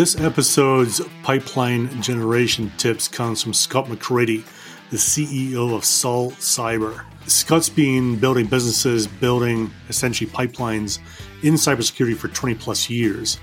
This episode's pipeline generation tips comes from Scott McCready, the CEO of SolCyber. Scott's been building businesses, building essentially pipelines in cybersecurity for 20 plus years.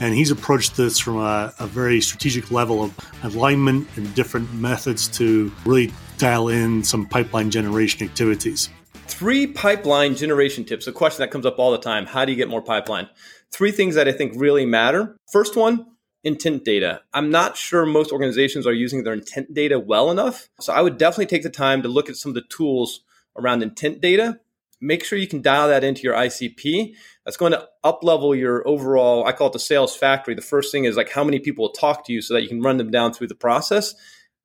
And he's approached this from a, a very strategic level of alignment and different methods to really dial in some pipeline generation activities. Three pipeline generation tips. A question that comes up all the time How do you get more pipeline? Three things that I think really matter. First one, intent data. I'm not sure most organizations are using their intent data well enough. So I would definitely take the time to look at some of the tools around intent data. Make sure you can dial that into your ICP. That's going to up level your overall, I call it the sales factory. The first thing is like how many people talk to you so that you can run them down through the process.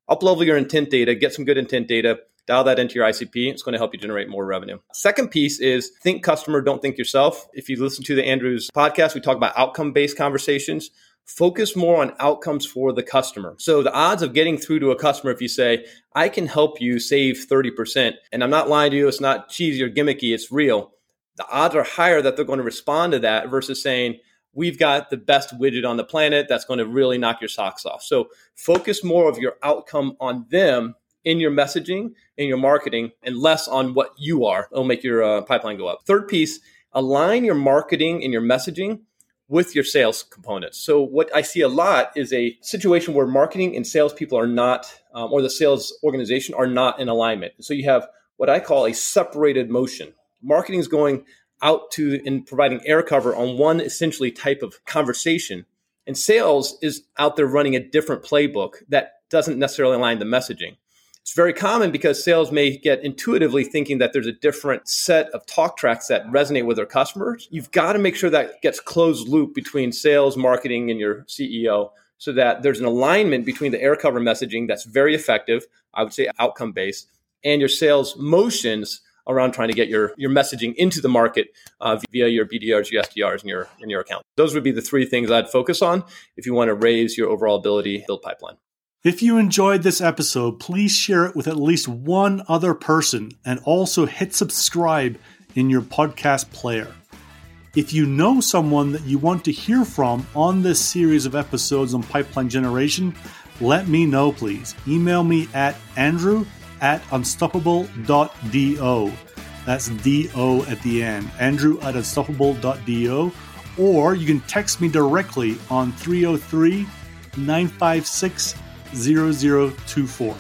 Up level your intent data, get some good intent data, dial that into your ICP. It's going to help you generate more revenue. Second piece is think customer, don't think yourself. If you listen to the Andrews podcast, we talk about outcome based conversations focus more on outcomes for the customer. So the odds of getting through to a customer if you say, I can help you save 30%, and I'm not lying to you, it's not cheesy or gimmicky, it's real. The odds are higher that they're going to respond to that versus saying, we've got the best widget on the planet that's going to really knock your socks off. So focus more of your outcome on them in your messaging, in your marketing, and less on what you are. It'll make your uh, pipeline go up. Third piece, align your marketing and your messaging with your sales components. So what I see a lot is a situation where marketing and salespeople are not, um, or the sales organization are not in alignment. So you have what I call a separated motion. Marketing is going out to and providing air cover on one essentially type of conversation, and sales is out there running a different playbook that doesn't necessarily align the messaging. It's very common because sales may get intuitively thinking that there's a different set of talk tracks that resonate with their customers. You've got to make sure that gets closed loop between sales, marketing, and your CEO so that there's an alignment between the air cover messaging that's very effective, I would say outcome based, and your sales motions around trying to get your, your messaging into the market uh, via your BDRs, your SDRs, and your, in your account. Those would be the three things I'd focus on if you want to raise your overall ability build pipeline. If you enjoyed this episode, please share it with at least one other person and also hit subscribe in your podcast player. If you know someone that you want to hear from on this series of episodes on pipeline generation, let me know, please. Email me at andrew at unstoppable.do. That's D-O at the end. Andrew at unstoppable.do. Or you can text me directly on 303 956 0024.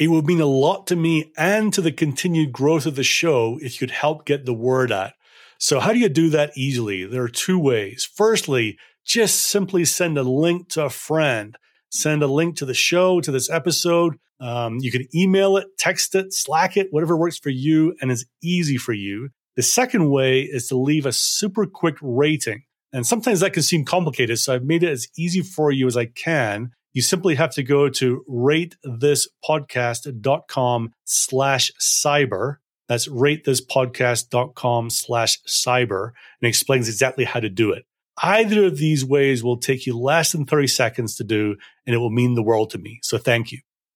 It would mean a lot to me and to the continued growth of the show if you'd help get the word out. So, how do you do that easily? There are two ways. Firstly, just simply send a link to a friend. Send a link to the show, to this episode, um, you can email it, text it, Slack it, whatever works for you and is easy for you. The second way is to leave a super quick rating. And sometimes that can seem complicated. So I've made it as easy for you as I can. You simply have to go to ratethispodcast.com slash cyber. That's ratethispodcast.com slash cyber and explains exactly how to do it. Either of these ways will take you less than 30 seconds to do, and it will mean the world to me. So thank you.